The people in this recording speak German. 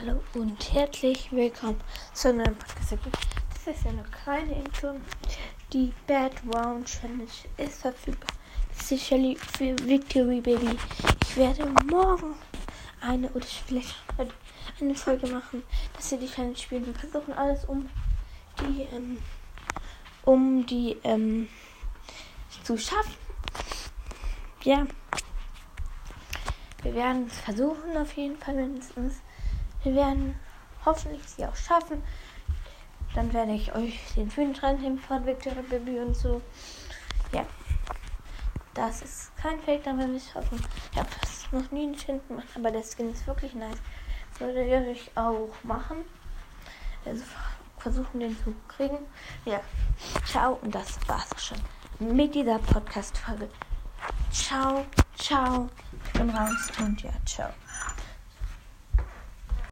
Hallo und herzlich willkommen zu einer Podcast. Das ist ja eine kleine Info. Die Bad Round Challenge ist verfügbar. Sicherlich für Victory Baby. Ich werde morgen eine oder vielleicht heute eine Folge machen, dass wir die Challenge spielen. Wir versuchen alles um die, ähm, um die, ähm, zu schaffen. Ja. Wir werden es versuchen auf jeden Fall mindestens. Wir werden hoffentlich sie auch schaffen. Dann werde ich euch den Film reinnehmen von Victoria Baby und so. Ja. Das ist kein Fake, dann werde ich hoffen. Ich habe fast noch nie einen Schild gemacht, aber der Skin ist wirklich nice. Würde ich auch machen. Also versuchen den zu kriegen. Ja. Ciao und das war's schon mit dieser Podcast-Folge. Ciao, ciao. Ich bin raus und ja, ciao.